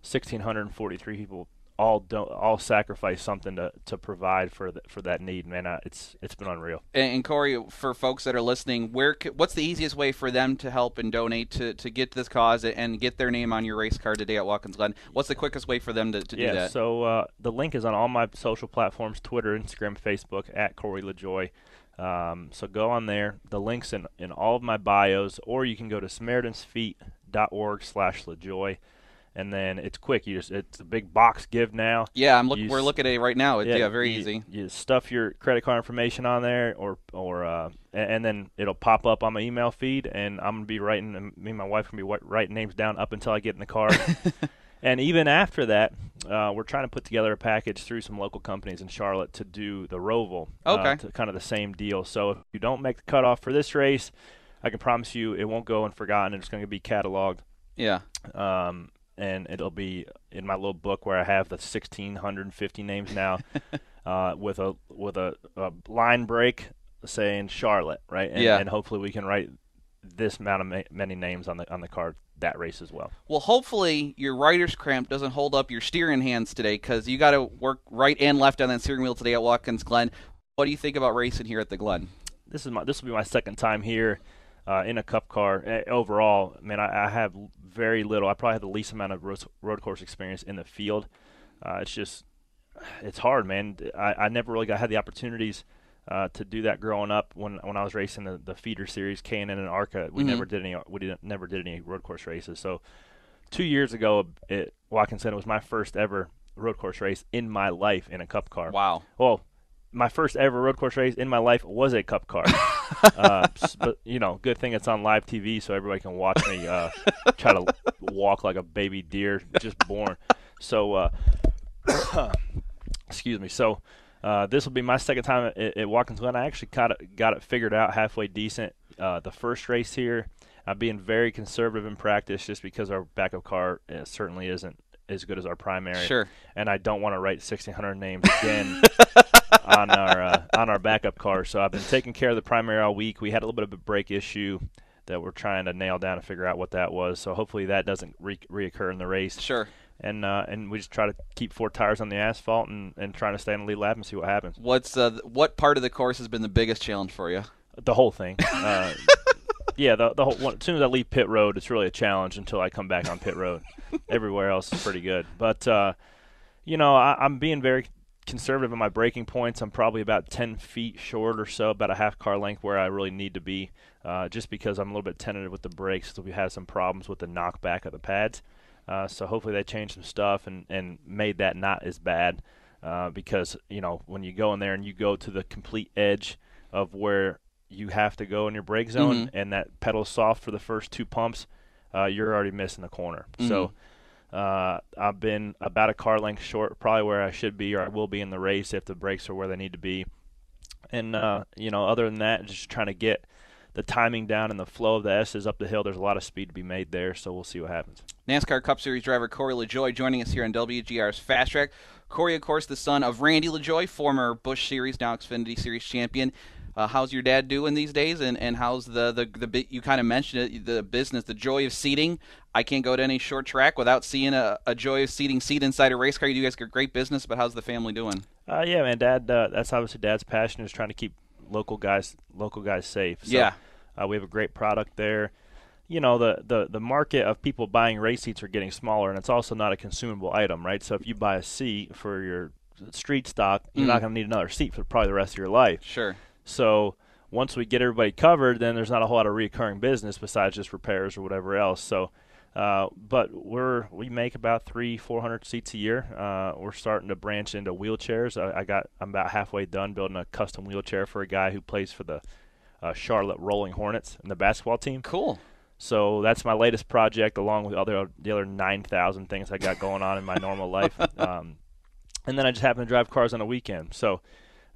1,643 people all don't all sacrifice something to, to provide for the, for that need. Man, uh, it's it's been unreal. And, and, Corey, for folks that are listening, where what's the easiest way for them to help and donate to, to get this cause and get their name on your race card today at Watkins Glen? What's the quickest way for them to, to yeah, do that? So uh, the link is on all my social platforms: Twitter, Instagram, Facebook at Corey LaJoie. Um, so go on there. The links in in all of my bios, or you can go to SamaritansFeet.org slash and then it's quick. You just it's a big box give now. Yeah, I'm look, we're looking at it right now. It's, yeah, yeah, very you, easy. You stuff your credit card information on there, or or uh, and, and, then it'll pop up on my email feed, and I'm gonna be writing. Me and my wife gonna be writing names down up until I get in the car. and even after that, uh, we're trying to put together a package through some local companies in Charlotte to do the Roval. Okay. Uh, to kind of the same deal. So if you don't make the cutoff for this race, I can promise you it won't go unforgotten. It's going to be cataloged. Yeah. Um, and it'll be in my little book where I have the 1,650 names now, uh, with a with a, a, line break saying Charlotte, right? And, yeah. And hopefully we can write this amount of ma- many names on the on the card that race as well. Well, hopefully your writer's cramp doesn't hold up your steering hands today because you got to work right and left on that steering wheel today at Watkins Glen. What do you think about racing here at the Glen? This is my this will be my second time here. Uh, in a cup car overall, man, I, I, have very little. I probably have the least amount of road, road course experience in the field. Uh, it's just, it's hard, man. I, I never really got had the opportunities uh, to do that growing up when when I was racing the, the feeder series K and N and ARCA. We Mhm. never did any we didn't never did any road course races. So two years ago at Watkinson it was my first ever road course race in my life in a cup car. Wow. Well, my first ever road course race in my life was a cup car. uh, but you know, good thing it's on live TV so everybody can watch me uh, try to walk like a baby deer just born. So, uh, excuse me. So, uh, this will be my second time at, at Watkins Glen. I actually got it, got it figured out halfway decent. Uh, the first race here, I'm being very conservative in practice just because our backup car uh, certainly isn't as good as our primary. Sure. And I don't want to write 1,600 names again on our uh, on our backup car. So I've been taking care of the primary all week. We had a little bit of a brake issue that we're trying to nail down and figure out what that was. So hopefully that doesn't re- reoccur in the race. Sure. And uh, and we just try to keep four tires on the asphalt and, and trying to stay in the lead lap and see what happens. What's uh, what part of the course has been the biggest challenge for you? The whole thing. Uh, yeah, the the whole one, as soon as I leave pit road, it's really a challenge until I come back on pit road. Everywhere else is pretty good, but uh, you know I, I'm being very conservative in my braking points. I'm probably about 10 feet short or so, about a half car length where I really need to be, uh, just because I'm a little bit tentative with the brakes. So we had some problems with the knockback of the pads. Uh, so hopefully they changed some stuff and, and made that not as bad. Uh, because you know when you go in there and you go to the complete edge of where you have to go in your brake zone, Mhm. and that pedal's soft for the first two pumps, uh, you're already missing the corner. So uh, I've been about a car length short, probably where I should be or I will be in the race if the brakes are where they need to be. And uh, you know, other than that, just trying to get the timing down and the flow of the S's up the hill. There's a lot of speed to be made there, so we'll see what happens. NASCAR Cup Series driver Corey LaJoie joining us here on WGR's Fast Track. Corey, of course, the son of Randy LaJoie, former Busch Series, now Xfinity Series champion. Uh, how's your dad doing these days? And, and how's the the the bit you kind of mentioned it, the business, the Joie of Seating. I can't go to any short track without seeing a, a Joie of Seating seat inside a race car. You guys got great business, but how's the family doing? Uh, yeah, man, Dad. Uh, that's obviously Dad's passion is trying to keep local guys local guys safe. So, Yeah. uh, we have a great product there. You know, the, the the market of people buying race seats are getting smaller, and it's also not a consumable item, right? So if you buy a seat for your street stock, you're Mm. not going to need another seat for probably the rest of your life. Sure. So once we get everybody covered, then there's not a whole lot of recurring business besides just repairs or whatever else. So, uh, but we're we make about three, four hundred seats a year. Uh, we're starting to branch into wheelchairs. I, I got I'm about halfway done building a custom wheelchair for a guy who plays for the uh, Charlotte Rolling Hornets and the basketball team. Cool. So that's my latest project, along with other the other nine thousand things I got going on in my normal life. Um, and then I just happen to drive cars on the weekend. So.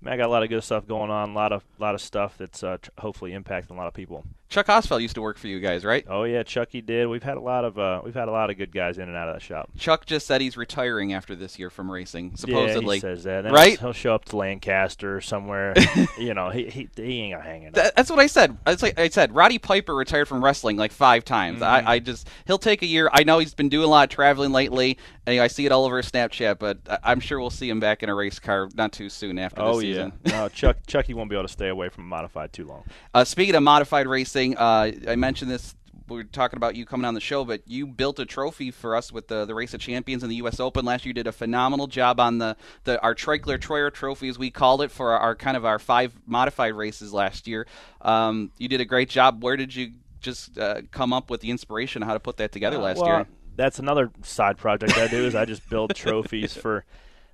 I, I got a lot of good stuff going on, a lot of lot of stuff that's uh, hopefully impacting a lot of people. Chuck Hossfeld used to work for you guys, right? Oh yeah, Chucky did. We've had a lot of uh, we've had a lot of good guys in and out of that shop. Chuck just said he's retiring after this year from racing, supposedly. yeah, he says that. Right? He'll show up to Lancaster or somewhere. you know, he he, he ain't gonna hang it. That, that's what I said. That's like I said. Roddy Piper retired from wrestling like five times. Mm-hmm. I, I just he'll take a year. I know he's been doing a lot of traveling lately, and I see it all over Snapchat. But I'm sure we'll see him back in a race car not too soon after Oh yeah, no, Chuck Chucky won't be able to stay away from modified too long. Uh, speaking of modified racing, uh, I mentioned this. We were talking about you coming on the show, but you built a trophy for us with the the Race of Champions in the U.S. Open last year. You did a phenomenal job on the, the our Tricler Troyer Trophy, as we called it, for our, our kind of our five modified races last year. Um, you did a great job. Where did you just uh, come up with the inspiration how to put that together Uh, last well, year? That's another side project I do is I just build trophies for.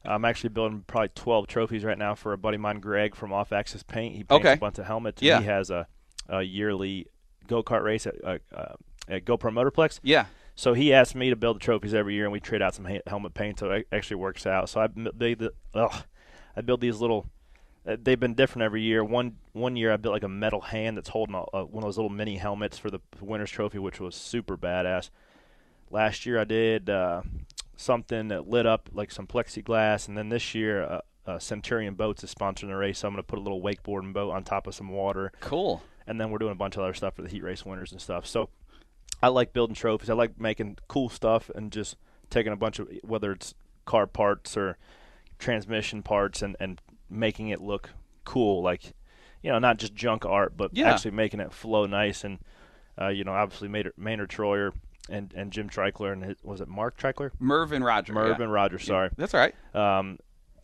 I'm actually building probably 12 trophies right now for a buddy of mine, Greg from Off Axis Paint. He paints Okay. a bunch of helmets. Yeah. He has a, a yearly go kart race at, uh, uh, at GoPro Motorplex. Yeah. So he asked me to build the trophies every year, and we trade out some ha- helmet paint, so it actually works out. So I made the, ugh, I build these little. Uh, they've been different every year. One one year I built like a metal hand that's holding a, a, one of those little mini helmets for the winners trophy, which was super badass. Last year I did uh, something that lit up like some plexiglass, and then this year uh, uh, Centurion Boats is sponsoring the race. So I'm going to put a little wakeboarding boat on top of some water. Cool. And then we're doing a bunch of other stuff for the heat race winners and stuff. So I like building trophies. I like making cool stuff and just taking a bunch of whether it's car parts or transmission parts and and making it look cool, like you know, not just junk art, but Yeah. actually making it flow nice. And uh, you know, obviously Maynard, Maynard Troyer and and Jim Trickler and his, was it Mark Trickler? Mervyn Roger. Mervyn yeah. Rogers. Sorry, That's all right. um,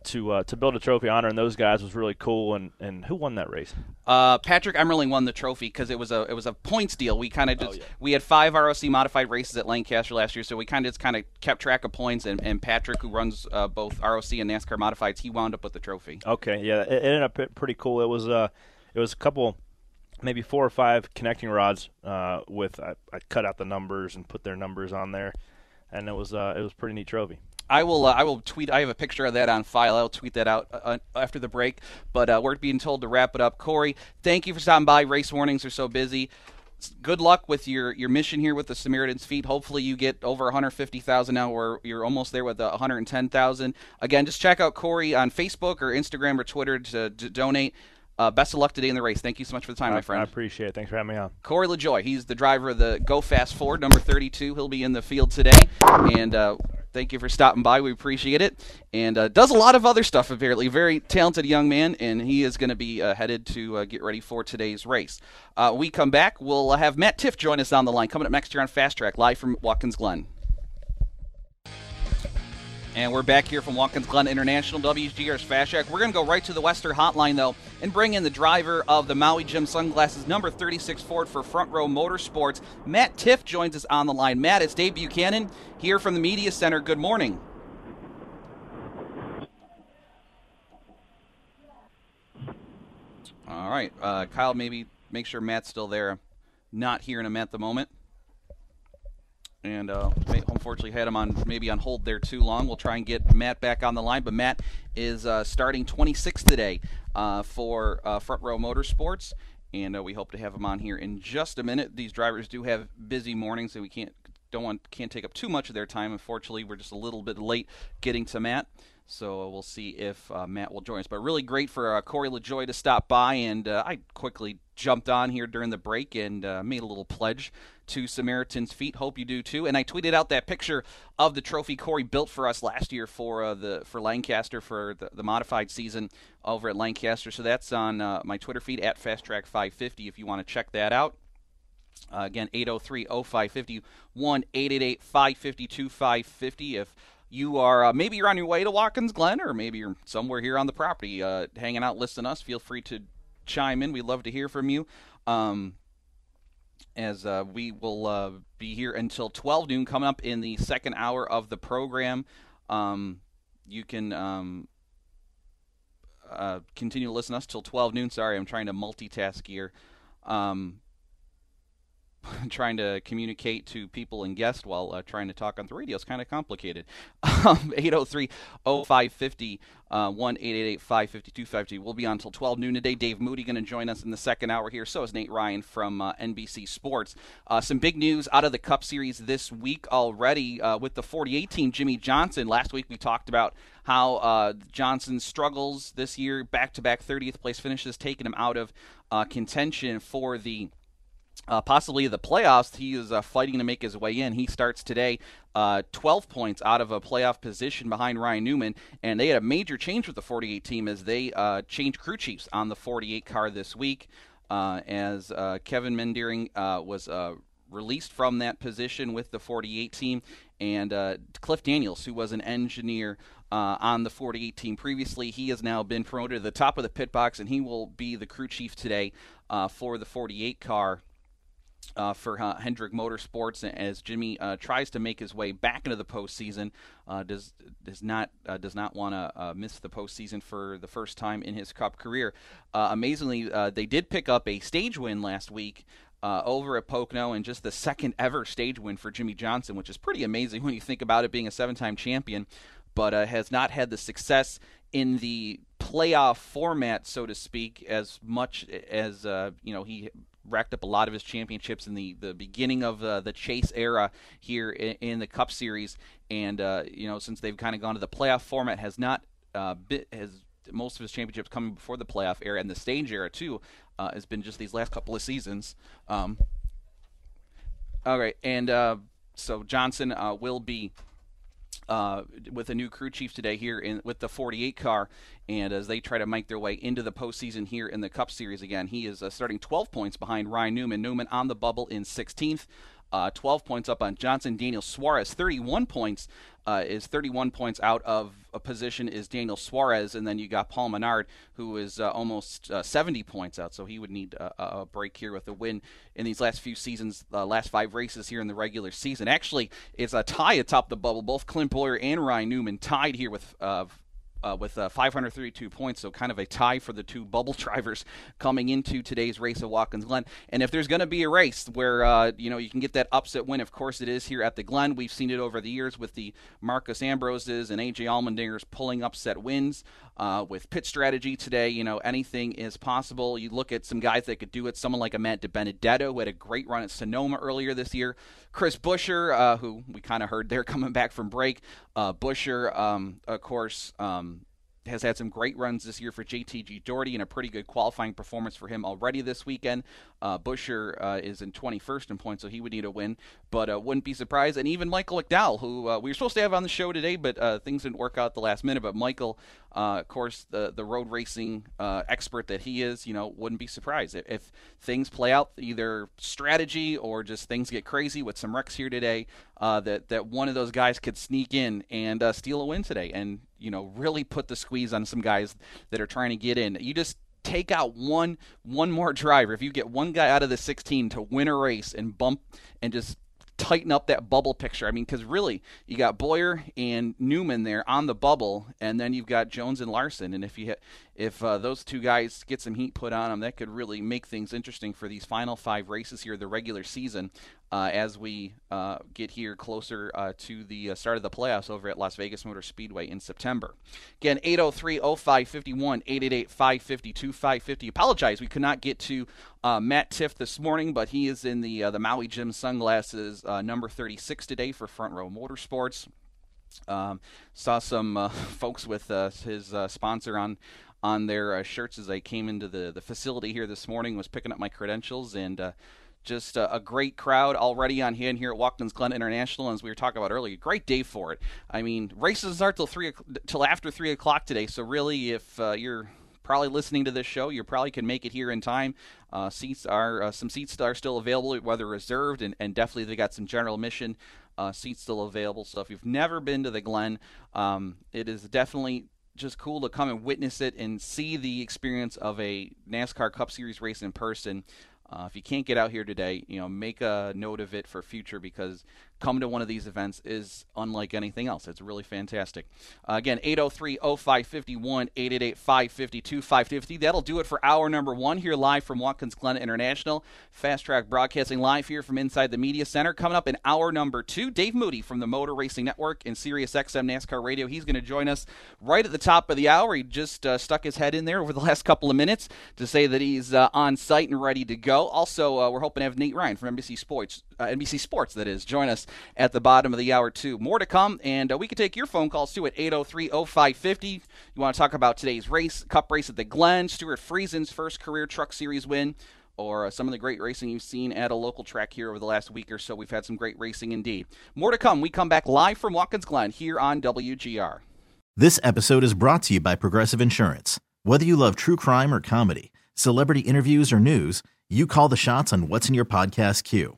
to uh, to build a trophy honoring those guys was really cool. And, and who won that race? Uh, Patrick Emmerling won the trophy because it was a it was a points deal. We kind of Oh, just yeah. we had five ROC modified races at Lancaster last year, so we kind of just kind of kept track of points. And, and Patrick, who runs uh, both ROC and NASCAR modifieds, he wound up with the trophy. Okay, yeah, it, it ended up pretty cool. It was uh, it was a couple, maybe four or five connecting rods uh, with I, I cut out the numbers and put their numbers on there, and it was uh, it was a pretty neat trophy. I will. Uh, I will tweet. I have a picture of that on file. I'll tweet that out uh, after the break. But uh, we're being told to wrap it up. Corey, thank you for stopping by. Race warnings are so busy. Good luck with your, your mission here with the Samaritans feet. Hopefully you get over 150,000 now, or you're almost there with uh, 110,000. Again, just check out Corey on Facebook or Instagram or Twitter to, to donate. Uh, best of luck today in the race. Thank you so much for the time, I, my friend. I appreciate it. Thanks for having me on. Corey LaJoie. He's the driver of the Go Fast Ford, number 32. He'll be in the field today. And uh, thank you for stopping by. We appreciate it. And uh, does a lot of other stuff, apparently. Very talented young man, and he is going to be uh, headed to uh, get ready for today's race. Uh, we come back. We'll have Matt Tifft join us on the line coming up next year on Fast Track, live from Watkins Glen. And we're back here from Watkins Glen International, WGR's Fast Track. We're going to go right to the Western Hotline, though, and bring in the driver of the Maui Jim Sunglasses, number 36 Ford for Front Row Motorsports. Matt Tifft joins us on the line. Matt, it's Dave Buchanan here from the Media Center. Good morning. All right. Uh, Kyle, maybe make sure Matt's still there. Not hearing him at the moment and uh, unfortunately had him on maybe on hold there too long. We'll try and get Matt back on the line, but Matt is uh, starting 26th today uh, for uh, Front Row Motorsports, and uh, we hope to have him on here in just a minute. These drivers do have busy mornings, and we can't don't want can't take up too much of their time. Unfortunately, we're just a little bit late getting to Matt. So we'll see if uh, Matt will join us. But really great for uh, Corey LaJoie to stop by, and uh, I quickly jumped on here during the break and uh, made a little pledge to Samaritan's Feet. Hope you do too. And I tweeted out that picture of the trophy Corey built for us last year for uh, the for Lancaster for the, the modified season over at Lancaster. So that's on uh, my Twitter feed at Fast Track 550 if you want to check that out. Uh, again, 803 0550 1 888 550 If you are uh, maybe you're on your way to Watkins Glen or maybe you're somewhere here on the property uh, hanging out listening to us, feel free to chime in. We'd love to hear from you. Um, as uh, we will uh, be here until 12 noon coming up in the second hour of the program. Um, you can um, uh, continue to listen to us till 12 noon. Sorry, I'm trying to multitask here. Um, trying to communicate to people and guests while uh, trying to talk on the radio is kind of complicated. Um, 803 0550 uh, 1 550 We'll be on until 12 noon today. Dave Moody going to join us in the second hour here. So is Nate Ryan from uh, NBC Sports. Uh, some big news out of the Cup Series this week already uh, with the 48 team, Jimmie Johnson. Last week we talked about how uh, Johnson's struggles this year, back to back 30th place finishes, taking him out of contention for the uh, possibly the playoffs. He is uh, fighting to make his way in. He starts today, uh, 12 points out of a playoff position behind Ryan Newman, and they had a major change with the 48 team as they uh, changed crew chiefs on the 48 car this week. Uh, as uh, Kevin Meendering was released from that position with the 48 team, and uh, Cliff Daniels, who was an engineer uh, on the 48 team previously, he has now been promoted to the top of the pit box, and he will be the crew chief today uh, for the 48 car uh, for uh, Hendrick Motorsports as Jimmy uh, tries to make his way back into the postseason. Uh, does does not uh, does not want to uh, miss the postseason for the first time in his Cup career. Amazingly, they did pick up a stage win last week. Over at Pocono, and just the second ever stage win for Jimmie Johnson, which is pretty amazing when you think about it being a seven time champion, but has not had the success in the playoff format, so to speak, as much as uh, you know he racked up a lot of his championships in the, the beginning of uh, the Chase era here in, in the Cup Series, and uh, you know since they've kind of gone to the playoff format, has not uh, bit, has most of his championships coming before the playoff era and the stage era too uh, has been just these last couple of seasons. Um, all right, and uh, so Johnson uh, will be uh, with a new crew chief today here in with the 48 car, and as they try to make their way into the postseason here in the Cup Series again, he is uh, starting 12 points behind Ryan Newman. Newman on the bubble in 16th. Uh, 12 points up on Johnson. Daniel Suarez, 31 points, uh, is 31 points out of a position is Daniel Suarez, and then you got Paul Menard, who is uh, almost uh, 70 points out. So he would need a, a, break here with a win in these last few seasons, uh, last five races here in the regular season. Actually, it's a tie atop the bubble. Both Clint Bowyer and Ryan Newman tied here with uh, with uh, 532 points, so kind of a tie for the two bubble drivers coming into today's race at Watkins Glen. And if there's going to be a race where uh, you know you can get that upset win, of course it is here at the Glen. We've seen it over the years with the Marcos Ambroses and AJ Allmendingers pulling upset wins. Uh, with pit strategy today, you know anything is possible. You look at some guys that could do it. Someone like Matt DiBenedetto who had a great run at Sonoma earlier this year. Chris Buescher, uh, who we kind of heard there coming back from break. Uh, Buescher, um, of course, um, has had some great runs this year for JTG Daugherty and a pretty good qualifying performance for him already this weekend. Uh, Buescher uh, is in 21st in points, so he would need a win, but uh, wouldn't be surprised. And even Michael McDowell, who uh, we were supposed to have on the show today, but uh, things didn't work out the last minute. But Michael, uh, of course, the the road racing uh, expert that he is, you know, wouldn't be surprised if, if, things play out either strategy or just things get crazy with some wrecks here today. Uh, that that one of those guys could sneak in and uh, steal a win today, and you know really put the squeeze on some guys that are trying to get in. You just take out one one more driver. If you get one guy out of the 16 to win a race and bump and just tighten up that bubble picture. I mean, because really, you got Bowyer and Newman there on the bubble, and then you've got Jones and Larson. And if you hit, if uh, those two guys get some heat put on them, that could really make things interesting for these final five races here, the regular season, uh, as we uh, get here closer uh, to the uh, start of the playoffs over at Las Vegas Motor Speedway in September. Again, 803 0551, 888 552 550. Apologize, we could not get to uh, Matt Tifft this morning, but he is in the the Maui Jim Sunglasses number 36 today for Front Row Motorsports. Um, saw some uh, folks with uh, his uh, sponsor on on their uh, shirts as I came into the, the facility here this morning, was picking up my credentials, and uh, just a, a, great crowd already on hand here at Watkins Glen International. As we were talking about earlier, great day for it. I mean, races start till three till after three o'clock today. So really, if uh, you're probably listening to this show, you probably can make it here in time. Uh, seats are uh, some seats are still available, whether reserved, and, and definitely they got some general admission uh, seats still available. So if you've never been to the Glen, um, it is definitely just cool to come and witness it and see the experience of a NASCAR Cup Series race in person. Uh, if you can't get out here today, you know, make a note of it for future because come to one of these events is unlike anything else. It's really fantastic. Uh, again, 803 0551 888 552 550. That'll do it for hour number one here live from Watkins Glen International. Fast track broadcasting live here from inside the Media Center. Coming up in hour number two, Dave Moody from the Motor Racing Network and Sirius XM NASCAR Radio. He's going to join us right at the top of the hour. He just uh, stuck his head in there over the last couple of minutes to say that he's uh, on site and ready to go. Also, uh, we're hoping to have Nate Ryan from NBC Sports, uh, NBC Sports, that is, join us at the bottom of the hour, too. More to come, and uh, we can take your phone calls, too, at 803 0550. You want to talk about today's race, Cup race at the Glen, Stewart Friesen's first career Truck Series win, or uh, some of the great racing you've seen at a local track here over the last week or so. We've had some great racing indeed. More to come. We come back live from Watkins Glen here on WGR. This episode is brought to you by Progressive Insurance. Whether you love true crime or comedy, celebrity interviews or news, you call the shots on what's in your podcast queue.